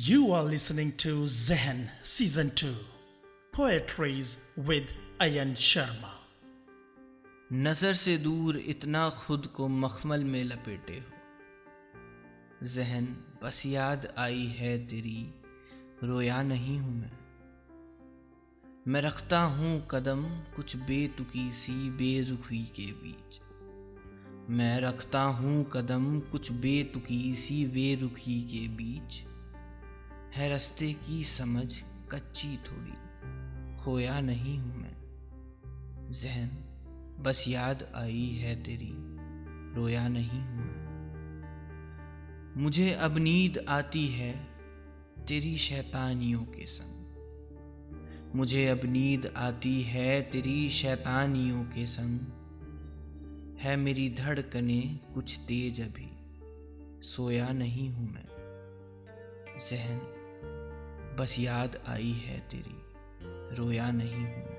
You are listening to Zehen Season 2 Poetries with Ayan Sharma. नज़र से दूर इतना खुद को मखमल में लपेटे हो। जहन, बस याद आई है तेरी, रोया नहीं हूँ मैं। मैं रखता हूँ कदम कुछ बेतुकी सी बेरुखी के बीच। मैं रखता हूँ कदम कुछ बेतुकी सी बेरुखी के बीच। है रास्ते की समझ कच्ची थोड़ी। खोया नहीं हूँ मैं। जहन, बस याद आई है तेरी। रोया नहीं हूँ मैं। मुझे अब नींद आती है तेरी शैतानियों के संग। मुझे अब नींद आती है तेरी शैतानियों के संग। है मेरी धड़कने कुछ तेज अभी। सोया नहीं हूँ मैं। जहन बस याद आई है तेरी रोया नहीं हूँ